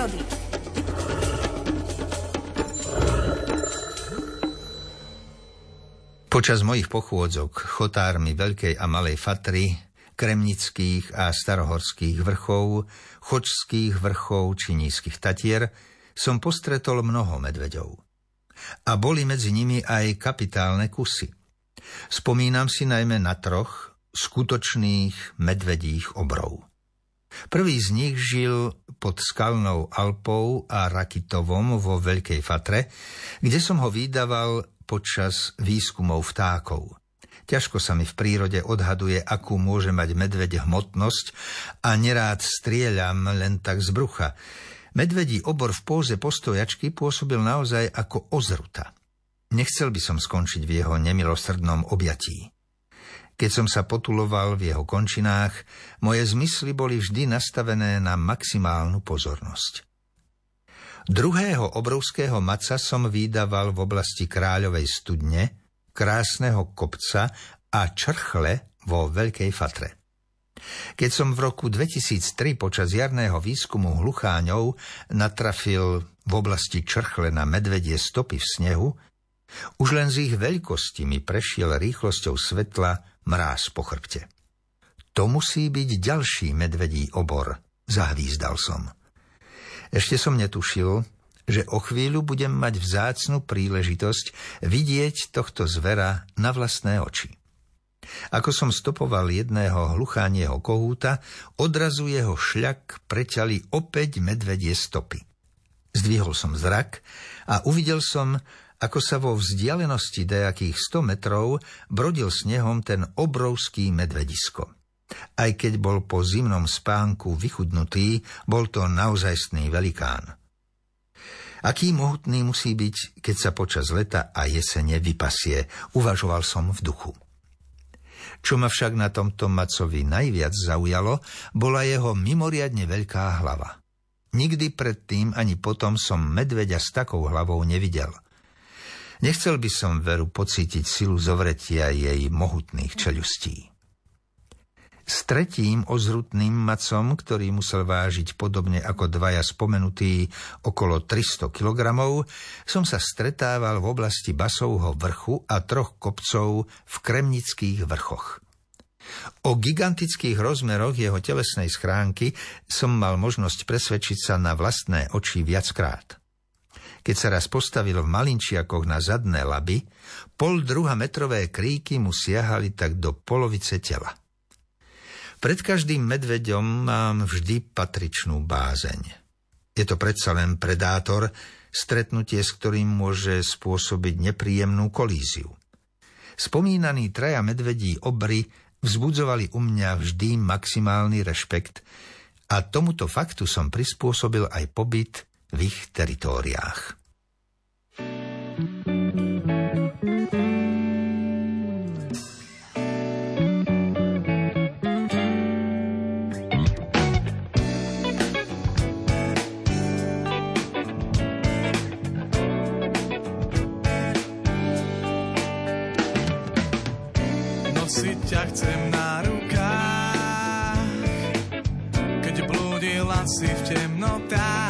prírody. Počas mojich pochôdzok chotármi Veľkej a Malej Fatry, Kremnických a Starohorských vrchov, Chočských vrchov či Nízkych Tatier som postretol mnoho medveďov. A boli medzi nimi aj kapitálne kusy. Spomínam si najmä na troch skutočných medvedích obrov. Prvý z nich žil pod skalnou Alpou a Rakitovom vo Veľkej Fatre, kde som ho vydával počas výskumov vtákov. Ťažko sa mi v prírode odhaduje, akú môže mať medveď hmotnosť a nerád strieľam len tak z brucha. Medvedí obor v póze postojačky pôsobil naozaj ako ozruta. Nechcel by som skončiť v jeho nemilosrdnom objatí. Keď som sa potuloval v jeho končinách, moje zmysly boli vždy nastavené na maximálnu pozornosť. Druhého obrovského maca som vydával v oblasti Kráľovej studne, krásneho kopca a črchle vo Veľkej Fatre. Keď som v roku 2003 počas jarného výskumu hlucháňov natrafil v oblasti črchle na medvedie stopy v snehu, už len z ich veľkosti mi prešiel rýchlosťou svetla mráz po chrbte. To musí byť ďalší medvedí obor, zahvízdal som. Ešte som netušil, že o chvíľu budem mať vzácnu príležitosť vidieť tohto zvera na vlastné oči. Ako som stopoval jedného hluchánieho kohúta, odrazu jeho šľak preťali opäť medvedie stopy. Zdvihol som zrak a uvidel som, ako sa vo vzdialenosti dejakých 100 metrov brodil snehom ten obrovský medvedisko. Aj keď bol po zimnom spánku vychudnutý, bol to naozajstný velikán. Aký mohutný musí byť, keď sa počas leta a jesene vypasie, uvažoval som v duchu. Čo ma však na tomto macovi najviac zaujalo, bola jeho mimoriadne veľká hlava. Nikdy predtým ani potom som medveďa s takou hlavou nevidel. Nechcel by som veru pocítiť silu zovretia jej mohutných čeľustí. S tretím ozrutným macom, ktorý musel vážiť podobne ako dvaja spomenutí okolo 300 kg, som sa stretával v oblasti Basovho vrchu a troch kopcov v Kremnických vrchoch. O gigantických rozmeroch jeho telesnej schránky som mal možnosť presvedčiť sa na vlastné oči viackrát. Keď sa raz postavil v malinčiakoch na zadné laby, pol druha metrové kríky mu siahali tak do polovice tela. Pred každým medveďom mám vždy patričnú bázeň. Je to predsa len predátor, stretnutie s ktorým môže spôsobiť nepríjemnú kolíziu. Spomínaní traja medvedí obry vzbudzovali u mňa vždy maximálny rešpekt a tomuto faktu som prispôsobil aj pobyt v ich teritóriách. nosiť ťa chcem na rukách, keď blúdila si v temnotách.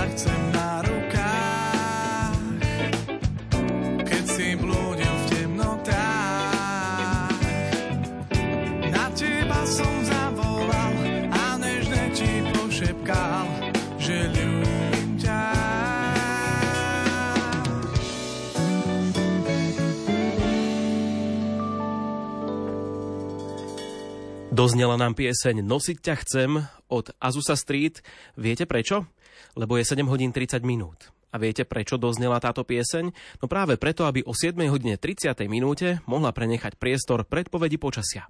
ja chcę Doznela nám pieseň Nosiť ťa chcem od Azusa Street. Viete prečo? Lebo je 7 hodín 30 minút. A viete, prečo doznela táto pieseň? No práve preto, aby o 7 hodine 30 minúte mohla prenechať priestor predpovedi počasia.